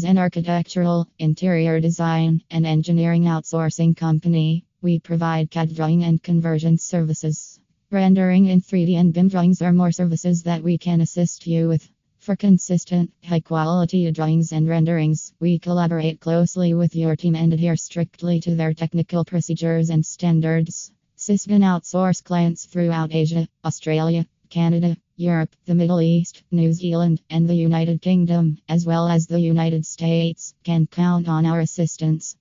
As an architectural, interior design, and engineering outsourcing company, we provide CAD drawing and conversion services. Rendering in 3D and BIM drawings are more services that we can assist you with. For consistent, high quality drawings and renderings, we collaborate closely with your team and adhere strictly to their technical procedures and standards. Sysbin outsource clients throughout Asia, Australia, Canada, Europe, the Middle East, New Zealand, and the United Kingdom, as well as the United States, can count on our assistance.